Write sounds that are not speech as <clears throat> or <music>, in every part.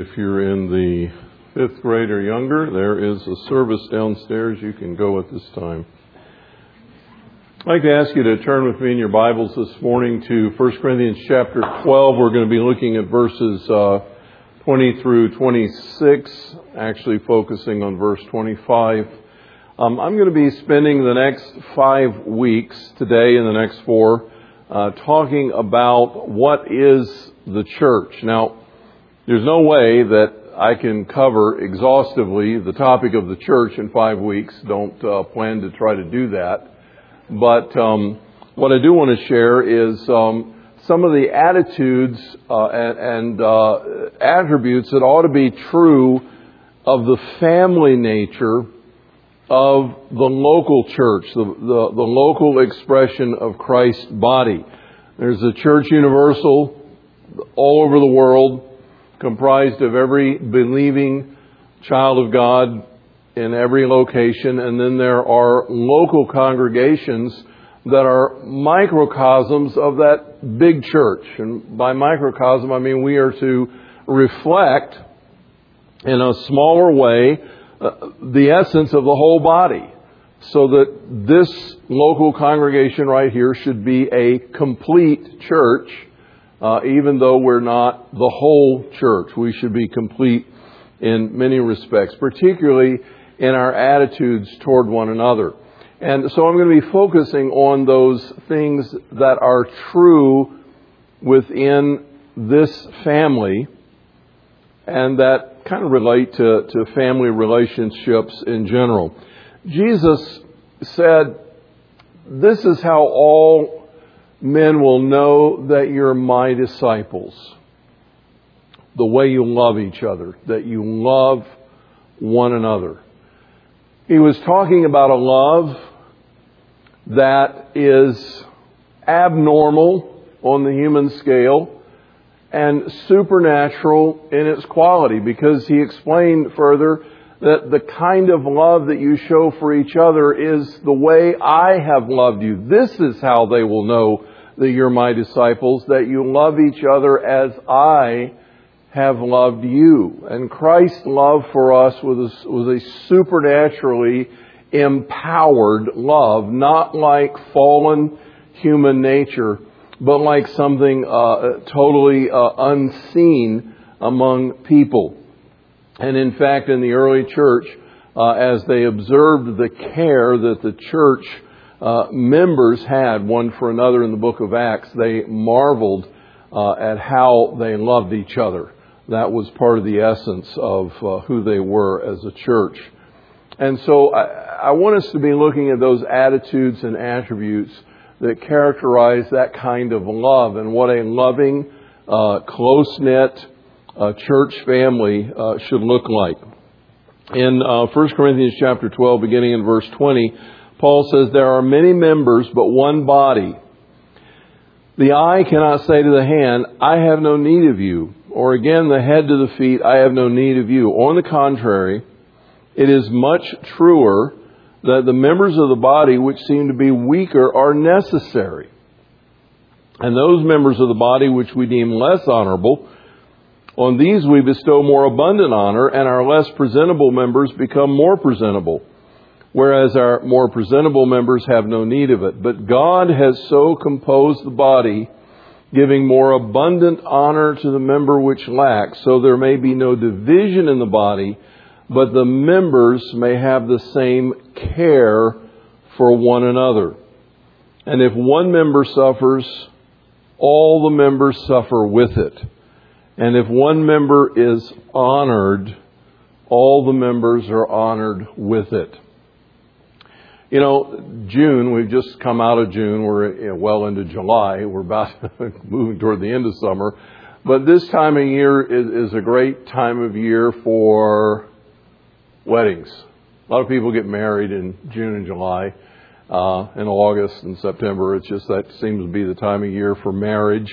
If you're in the fifth grade or younger, there is a service downstairs you can go at this time. I'd like to ask you to turn with me in your Bibles this morning to 1 Corinthians chapter 12. We're going to be looking at verses uh, 20 through 26, actually focusing on verse 25. Um, I'm going to be spending the next five weeks, today and the next four, uh, talking about what is the church. Now, there's no way that I can cover exhaustively the topic of the church in five weeks. Don't uh, plan to try to do that. But um, what I do want to share is um, some of the attitudes uh, and, and uh, attributes that ought to be true of the family nature of the local church, the, the, the local expression of Christ's body. There's a church universal all over the world comprised of every believing child of God in every location, and then there are local congregations that are microcosms of that big church. And by microcosm, I mean we are to reflect in a smaller way uh, the essence of the whole body. So that this local congregation right here should be a complete church uh, even though we're not the whole church. We should be complete in many respects, particularly in our attitudes toward one another. And so I'm going to be focusing on those things that are true within this family and that kind of relate to, to family relationships in general. Jesus said, This is how all men will know that you're my disciples. The way you love each other, that you love one another. He was talking about a love that is abnormal on the human scale and supernatural in its quality because he explained further that the kind of love that you show for each other is the way I have loved you. This is how they will know that you're my disciples, that you love each other as I have loved you. And Christ's love for us was a, was a supernaturally empowered love, not like fallen human nature, but like something uh, totally uh, unseen among people. And in fact, in the early church, uh, as they observed the care that the church uh, members had one for another in the book of Acts, they marveled uh, at how they loved each other. That was part of the essence of uh, who they were as a church. And so I, I, want us to be looking at those attitudes and attributes that characterize that kind of love and what a loving, uh, close knit uh, church family uh, should look like. In 1 Corinthians chapter 12, beginning in verse 20, Paul says, There are many members, but one body. The eye cannot say to the hand, I have no need of you. Or again, the head to the feet, I have no need of you. On the contrary, it is much truer that the members of the body which seem to be weaker are necessary. And those members of the body which we deem less honorable, on these we bestow more abundant honor, and our less presentable members become more presentable whereas our more presentable members have no need of it. But God has so composed the body, giving more abundant honor to the member which lacks, so there may be no division in the body, but the members may have the same care for one another. And if one member suffers, all the members suffer with it. And if one member is honored, all the members are honored with it. You know, June, we've just come out of June. We're well into July. We're about <laughs> moving toward the end of summer. But this time of year is, is a great time of year for weddings. A lot of people get married in June and July. Uh, in August and September, it's just that seems to be the time of year for marriage,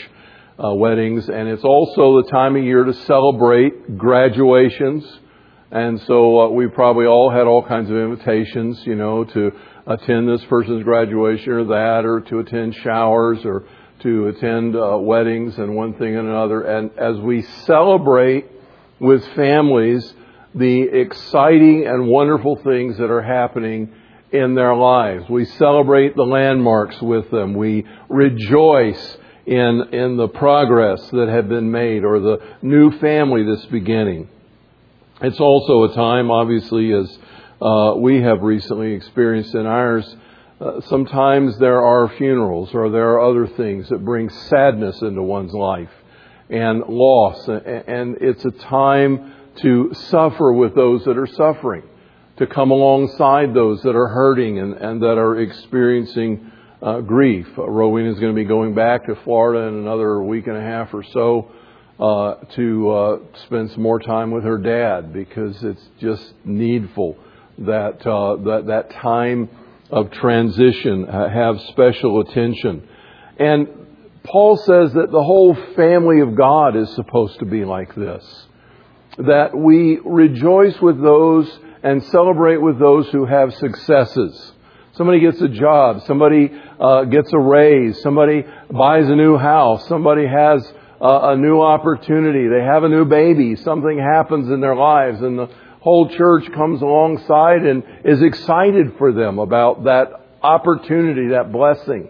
uh, weddings, and it's also the time of year to celebrate graduations and so uh, we probably all had all kinds of invitations, you know, to attend this person's graduation or that, or to attend showers, or to attend uh, weddings and one thing and another. And as we celebrate with families the exciting and wonderful things that are happening in their lives. We celebrate the landmarks with them. We rejoice in, in the progress that had been made or the new family that's beginning. It's also a time, obviously, as uh, we have recently experienced in ours, uh, sometimes there are funerals or there are other things that bring sadness into one's life and loss. And it's a time to suffer with those that are suffering, to come alongside those that are hurting and, and that are experiencing uh, grief. Uh, Rowena is going to be going back to Florida in another week and a half or so uh, to uh, spend some more time with her dad because it's just needful that uh, that that time of transition have special attention. And Paul says that the whole family of God is supposed to be like this that we rejoice with those and celebrate with those who have successes. Somebody gets a job, somebody uh, gets a raise, somebody buys a new house, somebody has a, new opportunity, they have a new baby, something happens in their lives, and the whole church comes alongside and is excited for them about that opportunity, that blessing.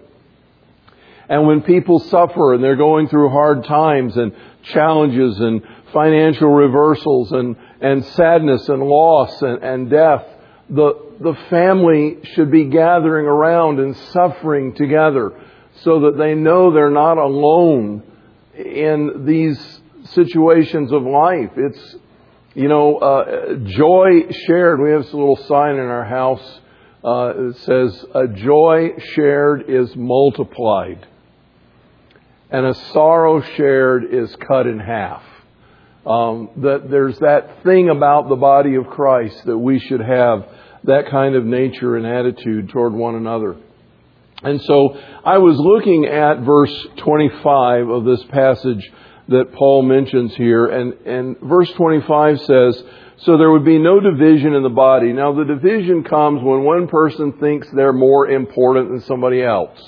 And when people suffer and they're going through hard times and challenges and financial reversals and, and sadness and loss and, and death, the, the family should be gathering around and suffering together so that they know they're not alone in these situations of life. It's, you know, uh, joy shared. We have this little sign in our house uh, that says, A joy shared is multiplied, and a sorrow shared is cut in half. Um, that there's that thing about the body of Christ that we should have that kind of nature and attitude toward one another. And so I was looking at verse 25 of this passage that Paul mentions here, and, and verse 25 says, So there would be no division in the body. Now the division comes when one person thinks they're more important than somebody else.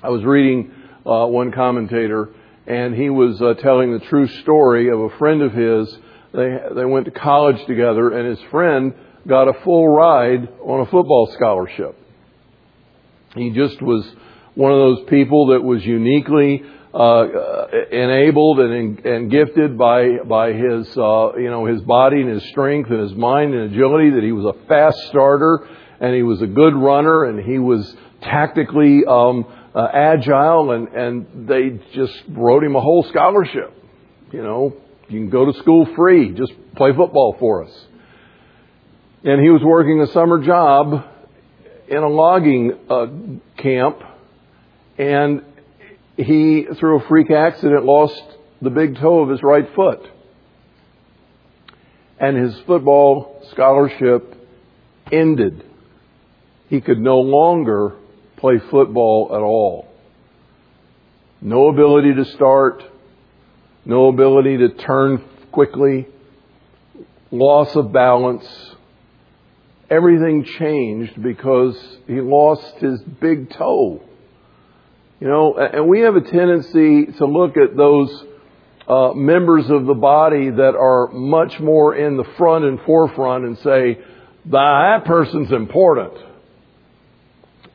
I was reading uh, one commentator and he was uh, telling the true story of a friend of his. They they went to college together, and his friend got a full ride on a football scholarship. He just was one of those people that was uniquely uh, enabled and, and gifted by by his uh, you know his body and his strength and his mind and agility. That he was a fast starter and he was a good runner and he was tactically um, uh, agile, and, and they just wrote him a whole scholarship. You know, you can go to school free, just play football for us. And he was working a summer job in a logging uh, camp, and he, through a freak accident, lost the big toe of his right foot. And his football scholarship ended. He could no longer play football at all. No ability to start, no ability to turn quickly, loss of balance. Everything changed because he lost his big toe. You know, and we have a tendency to look at those uh, members of the body that are much more in the front and forefront and say, that person's important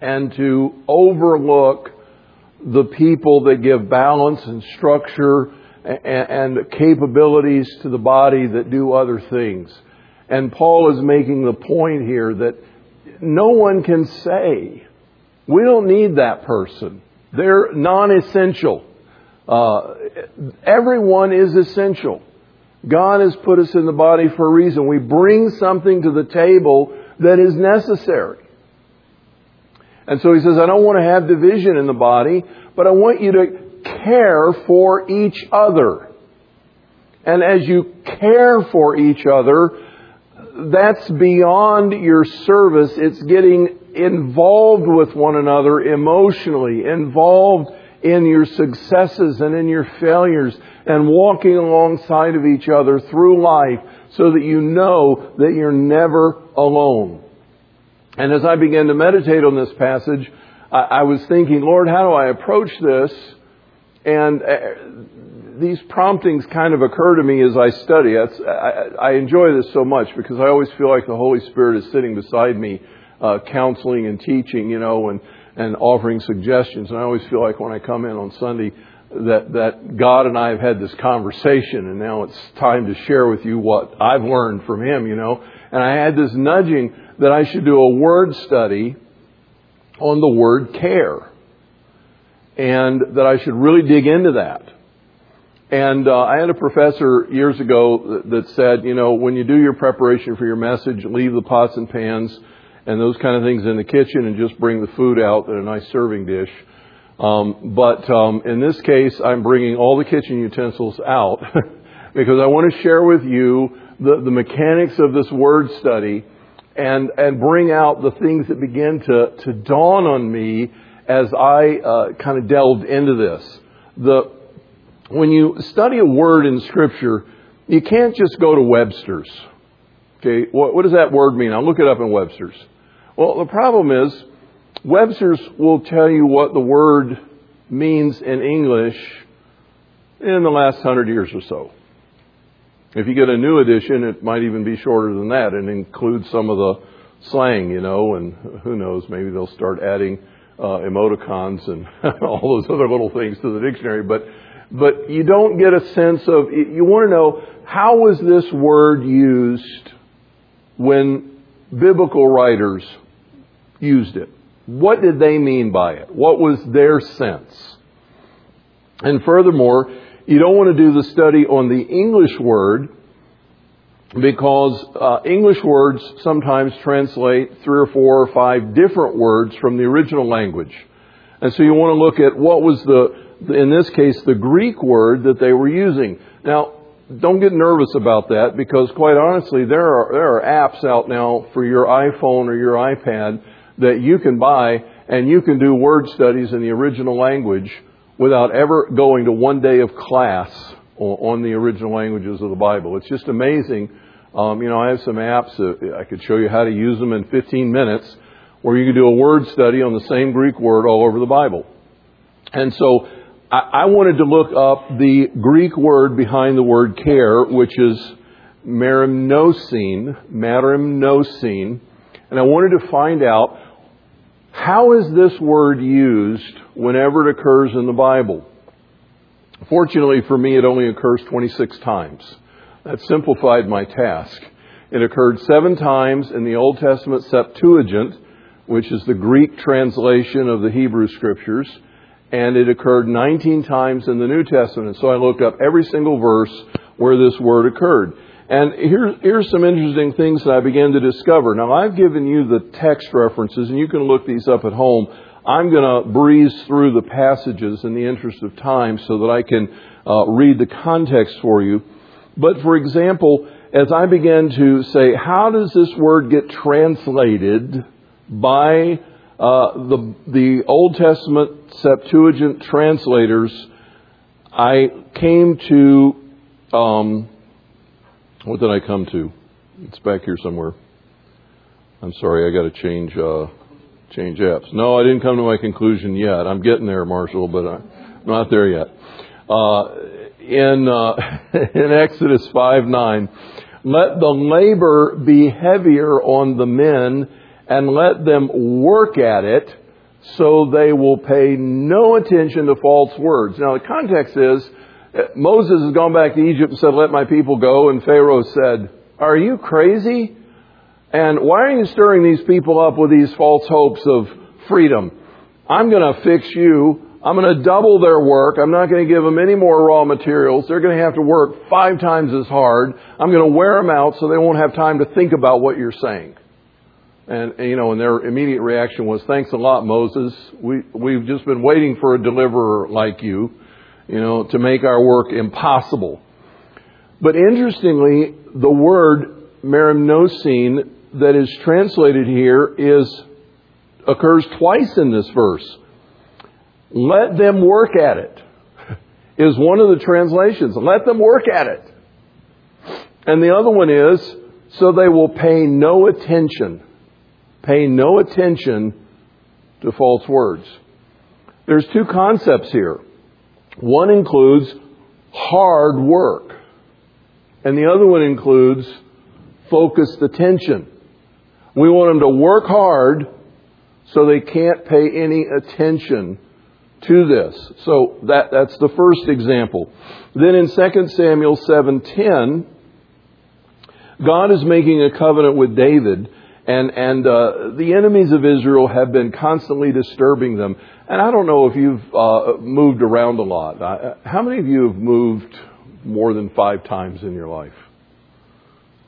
and to overlook the people that give balance and structure and, capabilities to the body that do other things. And Paul is making the point here that no one can say, we don't need that person. They're non-essential. Uh, everyone is essential. God has put us in the body for a reason. We bring something to the table that is necessary. And so he says, I don't want to have division in the body, but I want you to care for each other. And as you care for each other, that's beyond your service. It's getting involved with one another emotionally, involved in your successes and in your failures, and walking alongside of each other through life so that you know that you're never alone. And as I began to meditate on this passage, I, was thinking, Lord, how do I approach this? And uh, these promptings kind of occur to me as I study. I, I enjoy this so much because I always feel like the Holy Spirit is sitting beside me, uh, counseling and teaching, you know, and, and offering suggestions. And I always feel like when I come in on Sunday that, that God and I have had this conversation and now it's time to share with you what I've learned from Him, you know. And I had this nudging that I should do a word study on the word care and that I should really dig into that. And uh, I had a professor years ago that said, you know, when you do your preparation for your message, leave the pots and pans and those kind of things in the kitchen and just bring the food out in a nice serving dish. Um, but um, in this case, I'm bringing all the kitchen utensils out <laughs> because I want to share with you the, the mechanics of this word study and and bring out the things that begin to to dawn on me as I uh, kind of delved into this. The, when you study a word in Scripture, you can't just go to Webster's. Okay, what, what does that word mean? I'll look it up in Webster's. Well, the problem is, Webster's will tell you what the word means in English in the last hundred years or so. If you get a new edition, it might even be shorter than that and include some of the slang, you know, and who knows, maybe they'll start adding uh, emoticons and <laughs> all those other little things to the dictionary, but but you don't get a sense of you want to know how was this word used when biblical writers used it. What did they mean by it? What was their sense? And furthermore, you don't want to do the study on the English word because uh, English words sometimes translate three or four or five different words from the original language. And so you want to look at what was the, in this case, the Greek word that they were using. Now, don't get nervous about that because quite honestly, there are, there are apps out now for your iPhone or your iPad that you can buy and you can do word studies in the original language without ever going to one day of class on the original languages of the Bible. It's just amazing. Um, you know, I have some apps. Uh, I could show you how to use them in 15 minutes, where you can do a word study on the same Greek word all over the Bible. And so, I, wanted to look up the Greek word behind the word care, which is merimnosine, merimnosine, and I wanted to find out how is this word used whenever it occurs in the Bible. Fortunately for me, it only occurs 26 times. That simplified my task. It occurred seven times in the Old Testament Septuagint, which is the Greek translation of the Hebrew Scriptures, and it occurred 19 times in the New Testament. So I looked up every single verse where this word occurred. And here, here's some interesting things that I began to discover. Now, I've given you the text references, and you can look these up at home. I'm going to breeze through the passages in the interest of time so that I can uh, read the context for you. But for example, as I began to say, how does this word get translated by uh, the the Old Testament Septuagint translators? I came to um, what did I come to? It's back here somewhere. I'm sorry, I got to change. Uh, change apps. No, I didn't come to my conclusion yet. I'm getting there, Marshall, but I'm not there yet. Uh, in uh, <laughs> in Exodus five nine, let the labor be heavier on the men, and let them work at it, so they will pay no attention to false words. Now the context is uh, Moses has gone back to Egypt and said, "Let my people go," and Pharaoh said, "Are you crazy?" And why are you stirring these people up with these false hopes of freedom? I'm going to fix you. I'm going to double their work. I'm not going to give them any more raw materials. They're going to have to work five times as hard. I'm going to wear them out so they won't have time to think about what you're saying. And, you know, and their immediate reaction was, thanks a lot, Moses. We, we've just been waiting for a deliverer like you, you know, to make our work impossible. But interestingly, the word merimnosine that is translated here is occurs twice in this verse. Let them work at it <laughs> is one of the translations. Let them work at it. And the other one is so they will pay no attention. Pay no attention to false words. There's two concepts here. One includes hard work. And the other one includes focused attention. We want them to work hard so they can't pay any attention to this. So that, that's the first example. Then in 2 Samuel 7:10, God is making a covenant with David, and and uh, the enemies of Israel have been constantly disturbing them. And I don't know if you've uh, moved around a lot. How many of you have moved more than five times in your life?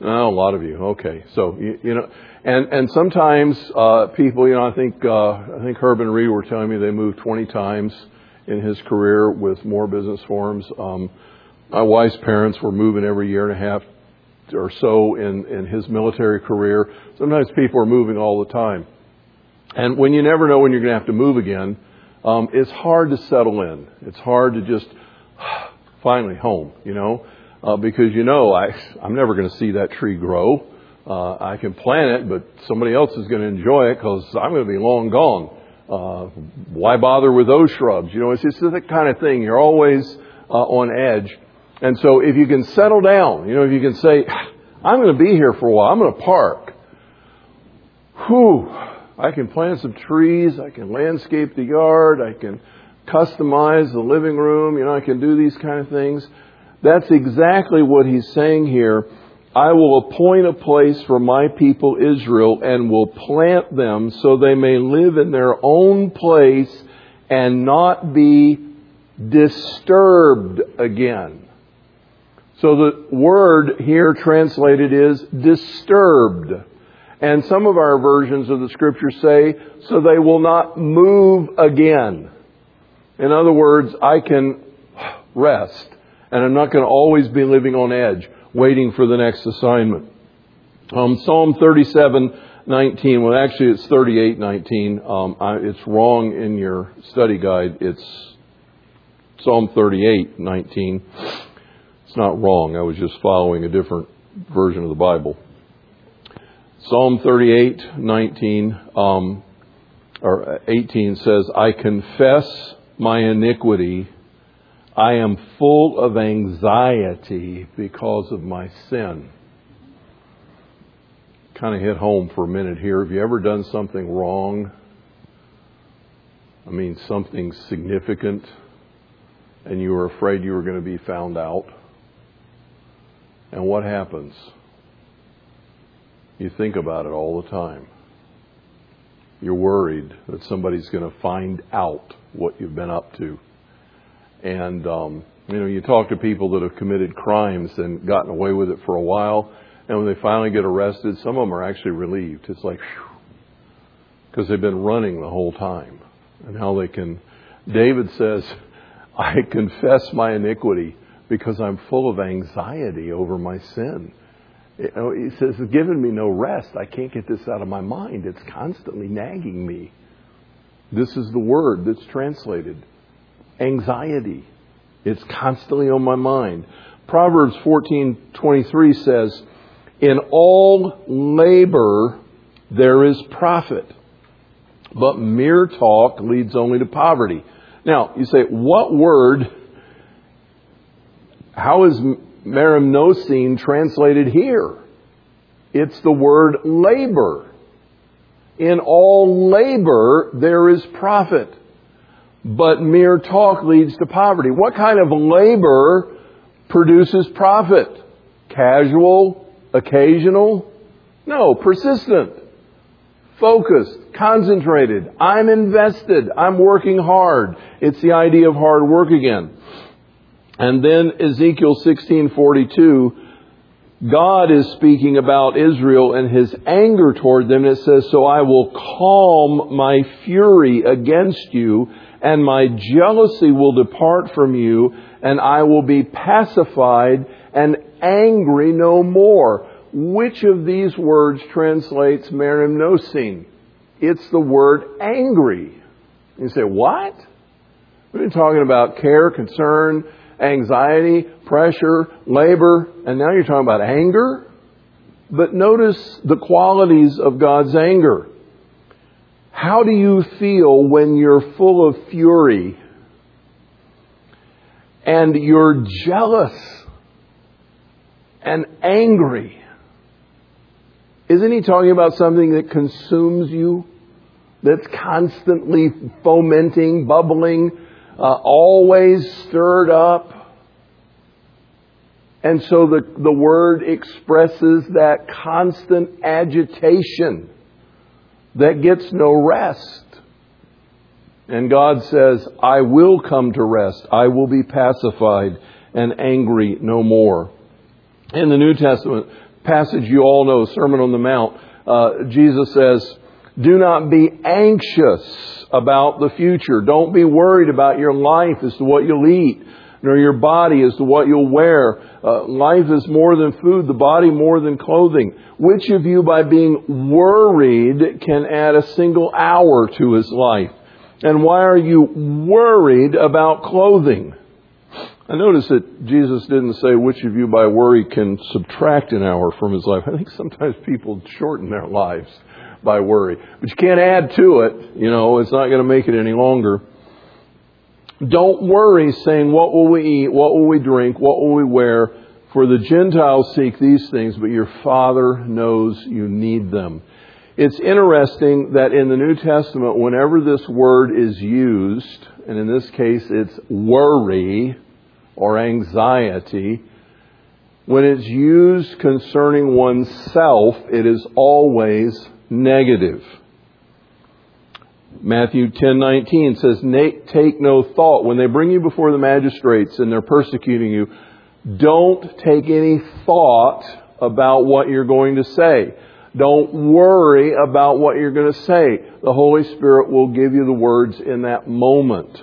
Oh, a lot of you. Okay, so you, you know, and and sometimes uh, people, you know, I think uh, I think Herb and Reed were telling me they moved 20 times in his career with Moore Business Forms. Um, my wife's parents were moving every year and a half or so in in his military career. Sometimes people are moving all the time, and when you never know when you're going to have to move again, um, it's hard to settle in. It's hard to just <sighs> finally home, you know uh, because you know I, I'm never going to see that tree grow. Uh, I can plant it, but somebody else is going to enjoy it because I'm going to be long gone. Uh, why bother with those shrubs? You know, it's just that kind of thing. You're always uh, on edge. And so if you can settle down, you know, if you can say, I'm going to be here for a while, I'm going to park. Whew, I can plant some trees, I can landscape the yard, I can customize the living room, you know, I can do these kind of things. That's exactly what he's saying here. I will appoint a place for my people Israel and will plant them so they may live in their own place and not be disturbed again. So the word here translated is disturbed. And some of our versions of the scripture say, so they will not move again. In other words, I can rest and I'm not going to always be living on edge, waiting for the next assignment. Um, Psalm 37, 19. Well, actually, it's 38, 19. Um, I, it's wrong in your study guide. It's Psalm 38, 19. It's not wrong. I was just following a different version of the Bible. Psalm 38, 19, um, or 18 says, I confess my iniquity I am full of anxiety because of my sin. Kind of hit home for a minute here. Have you ever done something wrong? I mean, something significant, and you were afraid you were going to be found out? And what happens? You think about it all the time. You're worried that somebody's going to find out what you've been up to. And, um, you know, you talk to people that have committed crimes and gotten away with it for a while, and when they finally get arrested, some of them are actually relieved. It's like, because they've been running the whole time. And how they can, David says, <laughs> I confess my iniquity because I'm full of anxiety over my sin. He says, it's given me no rest. I can't get this out of my mind. It's constantly nagging me. This is the word that's translated anxiety. It's constantly on my mind. Proverbs 14:23 says, "In all labor there is profit, but mere talk leads only to poverty." Now, you say, what word how is merimnosine translated here? It's the word labor. In all labor there is profit but mere talk leads to poverty. What kind of labor produces profit? Casual? Occasional? No, persistent. Focused, concentrated. I'm invested. I'm working hard. It's the idea of hard work again. And then Ezekiel 16:42 God is speaking about Israel and his anger toward them. It says, So I will calm my fury against you and my jealousy will depart from you, and I will be pacified and angry no more. Which of these words translates merimnosine? It's the word angry. You say, what? We've been talking about care, concern, anxiety, pressure, labor, and now you're talking about anger? But notice the qualities of God's anger. How do you feel when you're full of fury? and you're jealous and angry. Isn't he talking about something that consumes you? That's constantly fomenting, bubbling, uh, always stirred up? And so the, the word expresses that constant agitation that gets no rest. And God says, I will come to rest. I will be pacified and angry no more. In the New Testament passage you all know, Sermon on the Mount, uh, Jesus says, do not be anxious about the future. Don't be worried about your life as to what you'll eat, nor your body as to what you'll wear. Uh, life is more than food, the body more than clothing. Which of you, by being worried, can add a single hour to his life? And why are you worried about clothing? I notice that Jesus didn't say which of you by worry can subtract an hour from his life. I think sometimes people shorten their lives by worry. But you can't add to it. You know, it's not going to make it any longer. Don't worry saying, what will we eat? What will we drink? What will we wear? For the Gentiles seek these things, but your Father knows you need them. It's interesting that in the New Testament, whenever this word is used, and in this case it's worry or anxiety, when it's used concerning oneself, it is always negative. Matthew 10:19 says, "Take no thought when they bring you before the magistrates and they're persecuting you. Don't take any thought about what you're going to say. Don't worry about what you're going to say. The Holy Spirit will give you the words in that moment.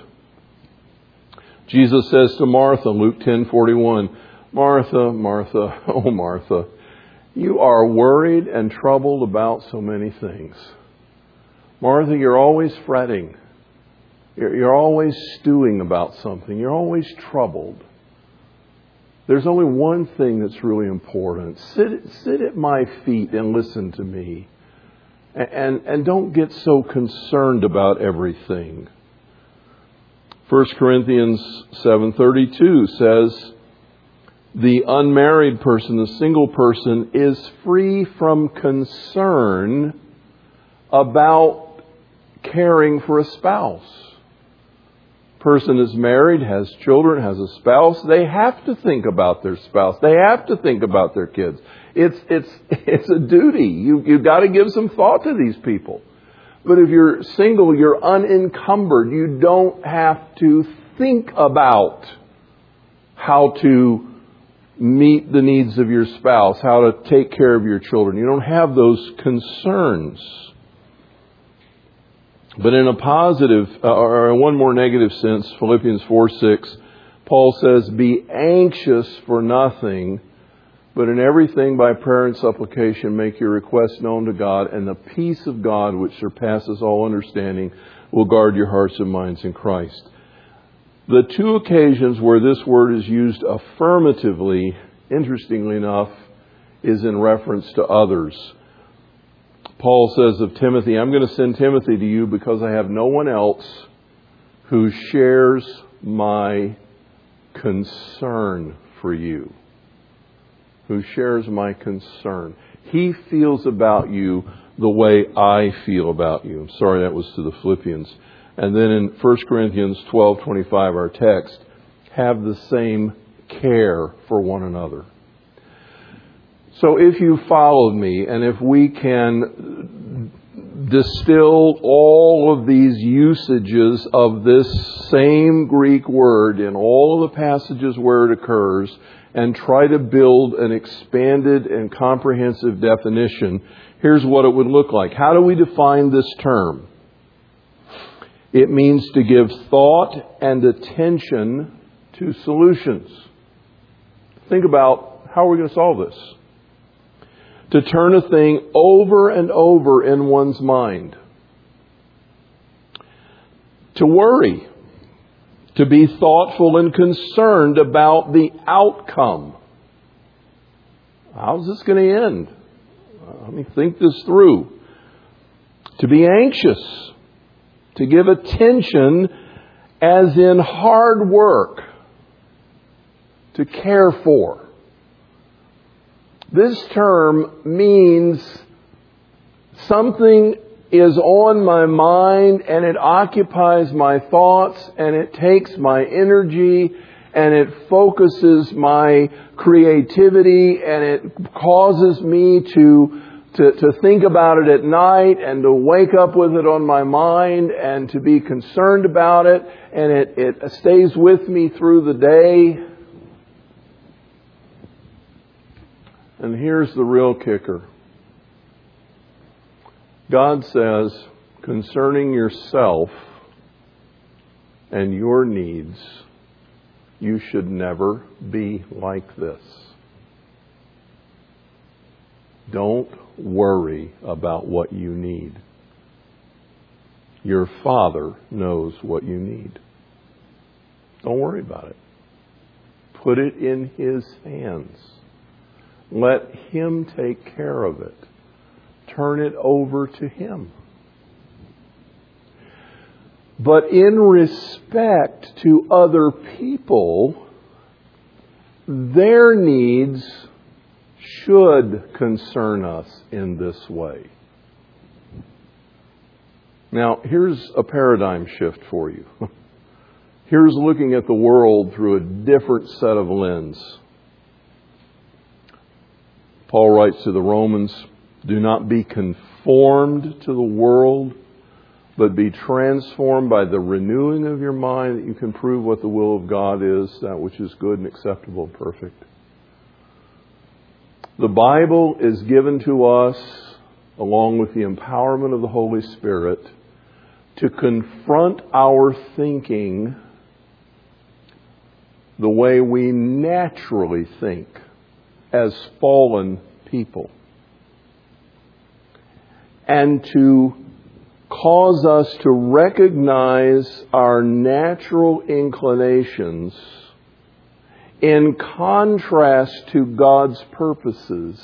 Jesus says to Martha, Luke 10:41, "Martha, Martha, <laughs> oh Martha, you are worried and troubled about so many things. Martha, you're always fretting. You're, always stewing about something. You're always troubled. There's only one thing that's really important. Sit, sit at my feet and listen to me. And, and, and don't get so concerned about everything. 1 Corinthians 7:32 says the unmarried person, the single person is free from concern about caring for a spouse person is married, has children, has a spouse, they have to think about their spouse. They have to think about their kids. It's, it's, <laughs> it's a duty. You, you've got to give some thought to these people. But if you're single, you're unencumbered. You don't have to think about how to meet the needs of your spouse, how to take care of your children. You don't have those concerns. But in a positive, uh, or one more negative sense, Philippians 4 6, Paul says, Be anxious for nothing, but in everything by prayer and supplication make your requests known to God, and the peace of God, which surpasses all understanding, will guard your hearts and minds in Christ. The two occasions where this word is used affirmatively, interestingly enough, is in reference to others. Paul says of Timothy, I'm going to send Timothy to you because I have no one else who shares my concern for you. Who shares my concern. He feels about you the way I feel about you. I'm sorry that was to the Philippians. And then in 1 Corinthians 12:25 our text, have the same care for one another. So if you followed me and if we can distill all of these usages of this same Greek word in all of the passages where it occurs and try to build an expanded and comprehensive definition, here's what it would look like. How do we define this term? It means to give thought and attention to solutions. Think about how are we going to solve this? to turn a thing over and over in one's mind. To worry. To be thoughtful and concerned about the outcome. How's this going to end? Let me think this through. To be anxious. To give attention as in hard work. to care for. This term means something is on my mind and it occupies my thoughts and it takes my energy and it focuses my creativity and it causes me to, to, to think about it at night and to wake up with it on my mind and to be concerned about it and it, it stays with me through the day. And here's the real kicker. God says concerning yourself and your needs, you should never be like this. Don't worry about what you need. Your Father knows what you need. Don't worry about it. Put it in His hands. Let Him take care of it. Turn it over to Him. But in respect to other people, their needs should concern us in this way. Now, here's a paradigm shift for you. <laughs> Here's looking at the world through a different set of lens. Paul writes to the Romans, do not be conformed to the world, but be transformed by the renewing of your mind that you can prove what the will of God is, that which is good and acceptable and perfect. The Bible is given to us, along with the empowerment of the Holy Spirit, to confront our thinking the way we naturally think as fallen people. And to cause us to recognize our natural inclinations in contrast to God's purposes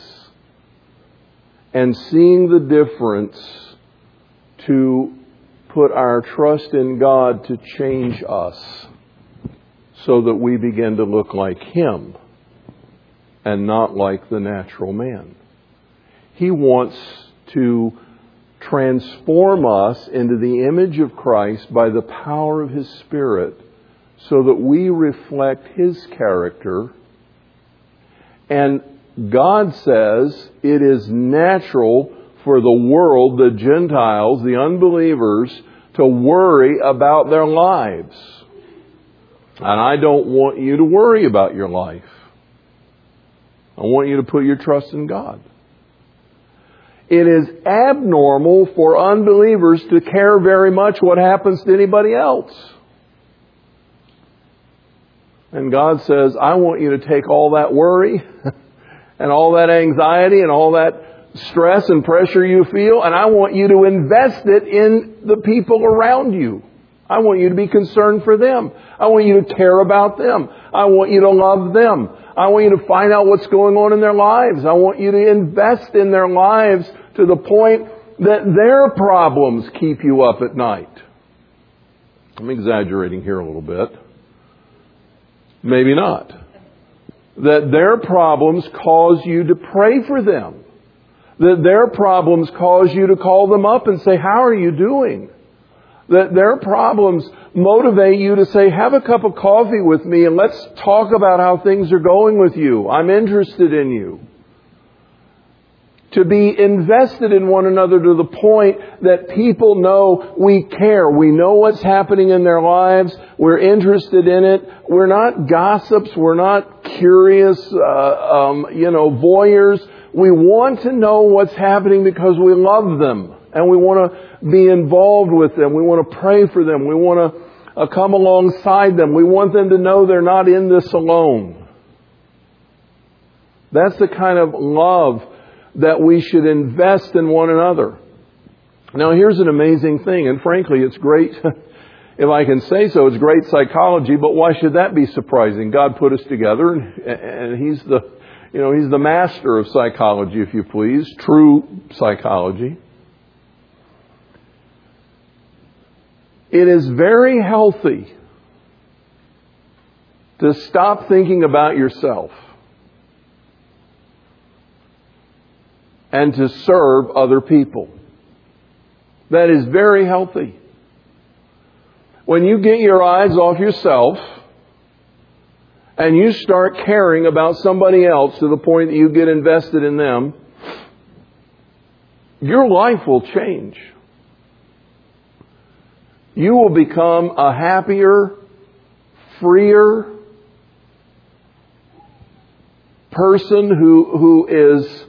and seeing the difference to put our trust in God to change us so that we begin to look like Him and not like the natural man. He wants to transform us into the image of Christ by the power of His Spirit so that we reflect His character. And God says it is natural for the world, the Gentiles, the unbelievers, to worry about their lives. And I don't want you to worry about your life. I want you to put your trust in God. It is abnormal for unbelievers to care very much what happens to anybody else. And God says, I want you to take all that worry <laughs> and all that anxiety and all that stress and pressure you feel, and I want you to invest it in the people around you. I want you to be concerned for them. I want you to care about them. I want you to love them. I want you to find out what's going on in their lives. I want you to invest in their lives to the point that their problems keep you up at night. I'm exaggerating here a little bit. Maybe not. That their problems cause you to pray for them. That their problems cause you to call them up and say, how are you doing? That their problems motivate you to say, have a cup of coffee with me and let's talk about how things are going with you. I'm interested in you. To be invested in one another to the point that people know we care. We know what's happening in their lives. We're interested in it. We're not gossips. We're not curious, uh, um, you know, voyeurs. We want to know what's happening because we love them and we want to be involved with them. We want to pray for them. We want to uh, come alongside them. We want them to know they're not in this alone. That's the kind of love that we should invest in one another. Now here's an amazing thing, and frankly it's great, <laughs> if I can say so, it's great psychology, but why should that be surprising? God put us together and, and He's the, you know, He's the master of psychology, if you please, true psychology. It is very healthy to stop thinking about yourself and to serve other people. That is very healthy. When you get your eyes off yourself and you start caring about somebody else to the point that you get invested in them, your life will change. You will become a happier, freer person who, who is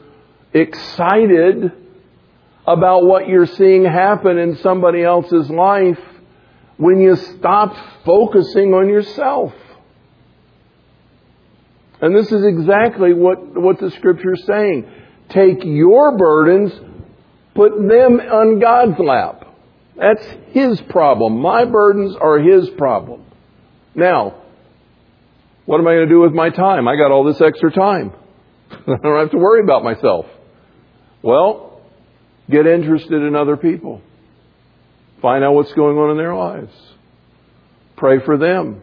excited about what you're seeing happen in somebody else's life when you stop focusing on yourself. And this is exactly what, what the scripture is saying. Take your burdens, put them on God's lap. That's His problem. My burdens are His problem. Now, what am I going to do with my time? I got all this extra time. <laughs> I don't have to worry about myself. Well, get interested in other people. Find out what's going on in their lives. Pray for them.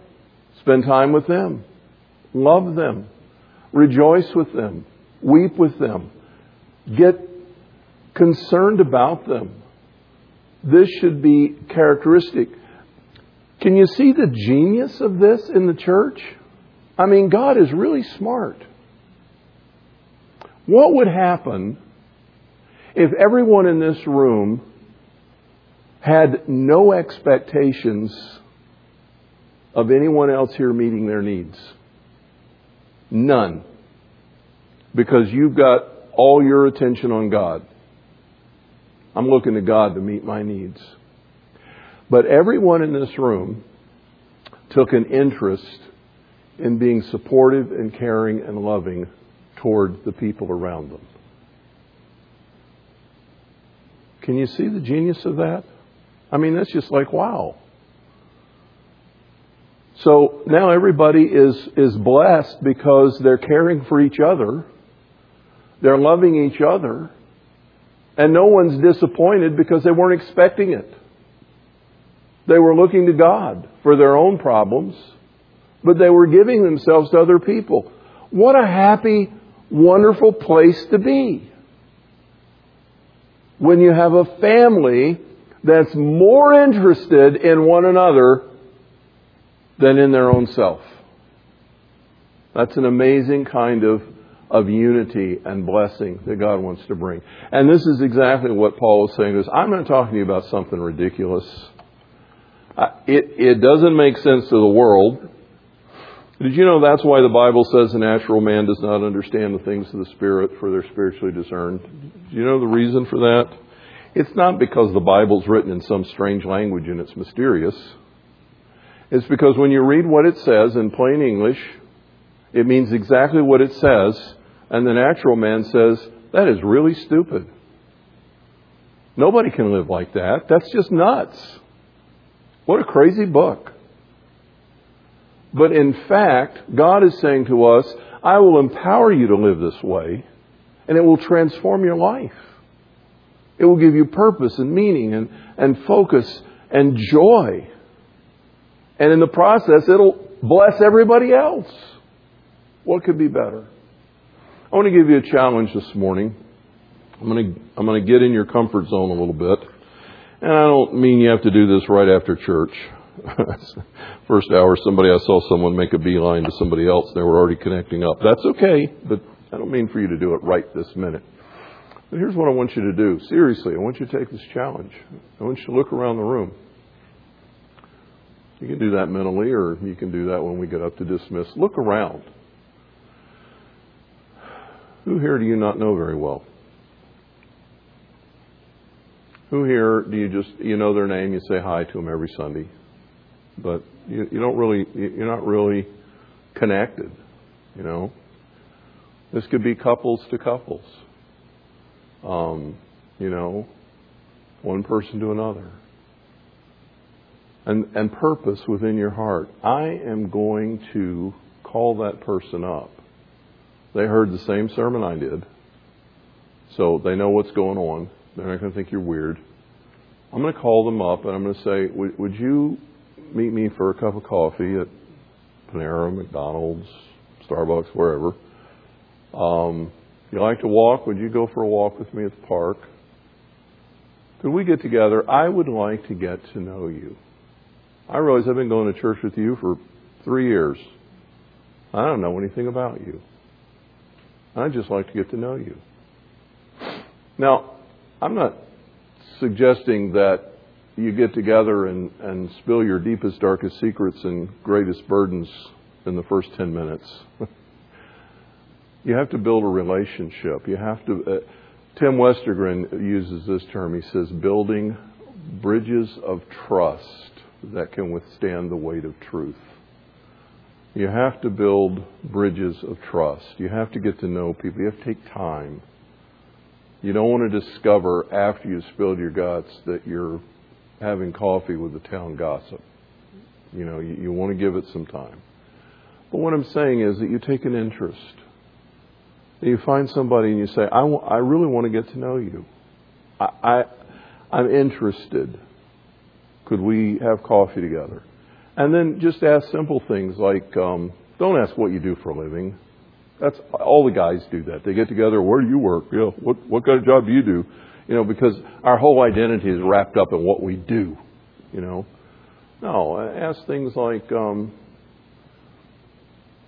Spend time with them. Love them. Rejoice with them. Weep with them. Get concerned about them. This should be characteristic. Can you see the genius of this in the church? I mean, God is really smart. What would happen if everyone in this room had no expectations of anyone else here meeting their needs? None. Because you've got all your attention on God. I'm looking to God to meet my needs. But everyone in this room took an interest in being supportive and caring and loving toward the people around them. Can you see the genius of that? I mean, that's just like, wow. So now everybody is, is blessed because they're caring for each other. They're loving each other. And no one's disappointed because they weren't expecting it. They were looking to God for their own problems, but they were giving themselves to other people. What a happy, wonderful place to be. When you have a family that's more interested in one another than in their own self. That's an amazing kind of of unity and blessing that God wants to bring. And this is exactly what Paul is saying is I'm not talking to you about something ridiculous. It, it doesn't make sense to the world. Did you know that's why the Bible says the natural man does not understand the things of the Spirit, for they're spiritually discerned? Do you know the reason for that? It's not because the Bible's written in some strange language and it's mysterious. It's because when you read what it says in plain English, it means exactly what it says, and the natural man says, that is really stupid. Nobody can live like that. That's just nuts. What a crazy book. But in fact, God is saying to us, I will empower you to live this way, and it will transform your life. It will give you purpose and meaning and, and focus and joy. And in the process, it'll bless everybody else. What could be better? I want to give you a challenge this morning. I'm going to, I'm going to get in your comfort zone a little bit. And I don't mean you have to do this right after church. <laughs> First hour, somebody, I saw someone make a beeline to somebody else. They were already connecting up. That's okay, but I don't mean for you to do it right this minute. But here's what I want you to do. Seriously, I want you to take this challenge. I want you to look around the room. You can do that mentally, or you can do that when we get up to dismiss. Look around. Who here do you not know very well? Who here do you just you know their name? You say hi to them every Sunday, but you, you don't really you're not really connected. You know, this could be couples to couples. Um, you know, one person to another. And, and purpose within your heart. I am going to call that person up they heard the same sermon I did. So they know what's going on. They're not going to think you're weird. I'm going to call them up and I'm going to say, would, would you meet me for a cup of coffee at Panera, McDonald's, Starbucks, wherever. Um, if you like to walk, would you go for a walk with me at the park? Could we get together? I would like to get to know you. I realize I've been going to church with you for three years. I don't know anything about you. I'd just like to get to know you. Now, I'm not suggesting that you get together and, and spill your deepest, darkest secrets and greatest burdens in the first 10 minutes. <laughs> you have to build a relationship. You have to. Uh, Tim Westergren uses this term. He says, building bridges of trust that can withstand the weight of truth. You have to build bridges of trust. You have to get to know people. You have to take time. You don't want to discover after you've spilled your guts that you're having coffee with the town gossip. You know, you, you want to give it some time. But what I'm saying is that you take an interest. You find somebody and you say, I, w- I really want to get to know you. I, I, I'm interested. Could we have coffee together? And then just ask simple things like, um, don't ask what you do for a living. That's all the guys do that. They get together. Where do you work? You know, what what kind of job do you do? You know, because our whole identity is wrapped up in what we do. You know, no. Ask things like, um,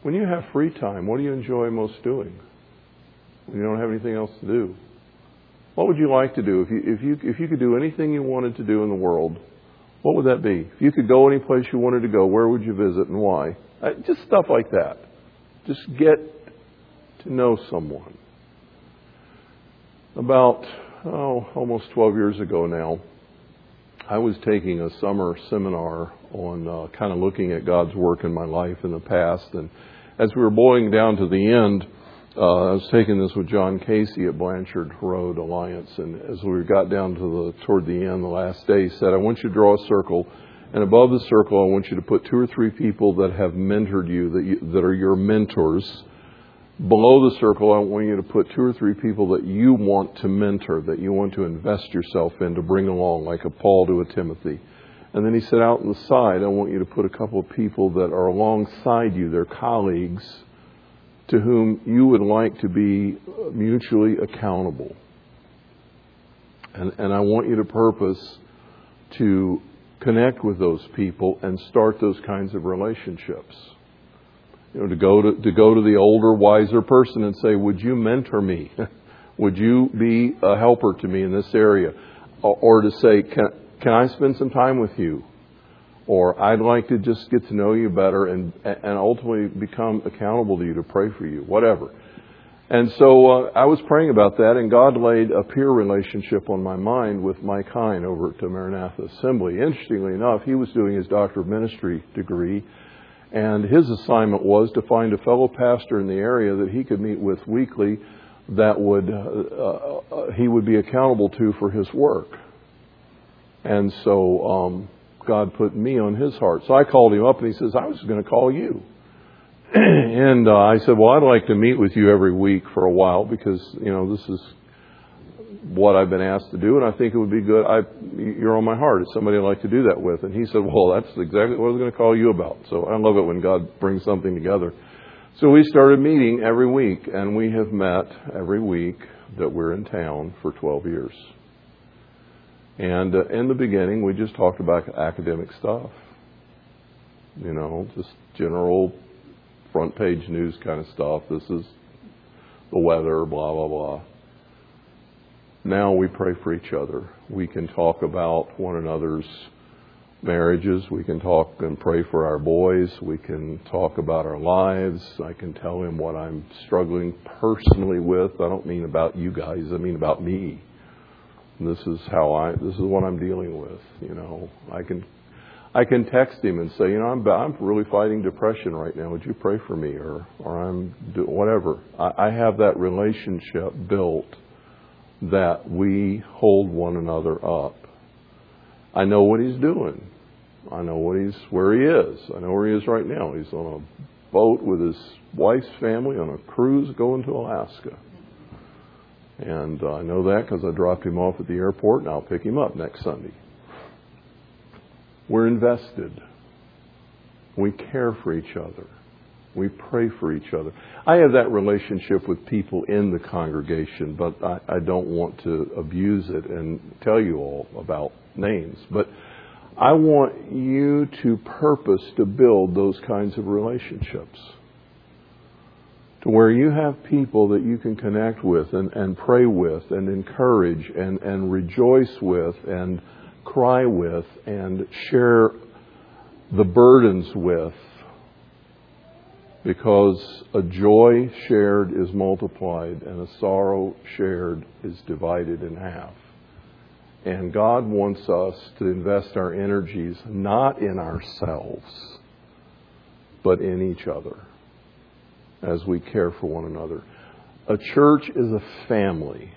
when you have free time, what do you enjoy most doing? When you don't have anything else to do, what would you like to do if you if you if you could do anything you wanted to do in the world? What would that be? If you could go any place you wanted to go, where would you visit and why? Uh, just stuff like that. Just get to know someone. About, oh, almost 12 years ago now, I was taking a summer seminar on uh, kind of looking at God's work in my life in the past. And as we were boiling down to the end, uh, I was taking this with John Casey at Blanchard Road Alliance, and as we got down to the toward the end, the last day, he said, "I want you to draw a circle, and above the circle, I want you to put two or three people that have mentored you, that you, that are your mentors. Below the circle, I want you to put two or three people that you want to mentor, that you want to invest yourself in to bring along, like a Paul to a Timothy." And then he said, out on the side, I want you to put a couple of people that are alongside you, they're colleagues to whom you would like to be mutually accountable. And, and I want you to purpose to connect with those people and start those kinds of relationships. You know, to go to, to go to the older, wiser person and say, would you mentor me? <laughs> would you be a helper to me in this area? Or, to say, can, can I spend some time with you? or I'd like to just get to know you better and and ultimately become accountable to you to pray for you, whatever. And so uh, I was praying about that, and God laid a peer relationship on my mind with Mike Hine over at the Maranatha Assembly. Interestingly enough, he was doing his Doctor of Ministry degree, and his assignment was to find a fellow pastor in the area that he could meet with weekly that would uh, uh, he would be accountable to for his work. And so um, God put me on his heart. So I called him up and he says, I was going to call you. <clears throat> and uh, I said, Well, I'd like to meet with you every week for a while because, you know, this is what I've been asked to do, and I think it would be good. I, you're on my heart. It's somebody I'd like to do that with. And he said, Well, that's exactly what I was going to call you about. So I love it when God brings something together. So we started meeting every week, and we have met every week that we're in town for 12 years. And uh, in the beginning, we just talked about academic stuff. You know, just general front page news kind of stuff. This is the weather, blah, blah, blah. Now we pray for each other. We can talk about one another's marriages. We can talk and pray for our boys. We can talk about our lives. I can tell him what I'm struggling personally with. I don't mean about you guys, I mean about me this is how I this is what I'm dealing with. You know, I can I can text him and say, you know, I'm I'm really fighting depression right now. Would you pray for me, or or I'm whatever. I, I have that relationship built that we hold one another up. I know what he's doing. I know what he's where he is. I know where he is right now. He's on a boat with his wife's family on a cruise going to Alaska. And uh, I know that because I dropped him off at the airport and I'll pick him up next Sunday. We're invested. We care for each other. We pray for each other. I have that relationship with people in the congregation, but I, I don't want to abuse it and tell you all about names. But I want you to purpose to build those kinds of relationships. To where you have people that you can connect with and, and pray with and encourage and, and rejoice with and cry with and share the burdens with because a joy shared is multiplied and a sorrow shared is divided in half. And God wants us to invest our energies not in ourselves, but in each other as we care for one another. A church is a family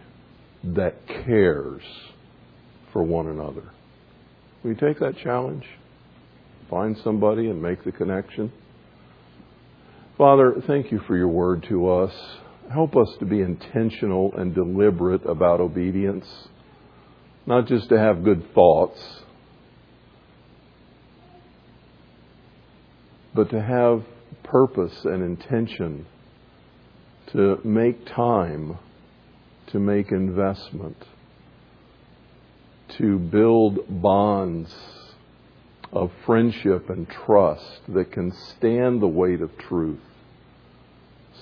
that cares for one another. Will you take that challenge? Find somebody and make the connection? Father, thank you for your word to us. Help us to be intentional and deliberate about obedience, not just to have good thoughts, but to have purpose and intention to make time, to make investment, to build bonds of friendship and trust that can stand the weight of truth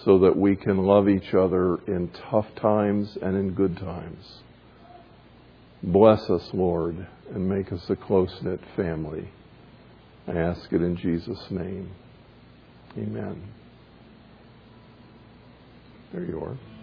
so that we can love each other in tough times and in good times. Bless us, Lord, and make us a close knit family. I ask it in Jesus' name. Amen. There you are.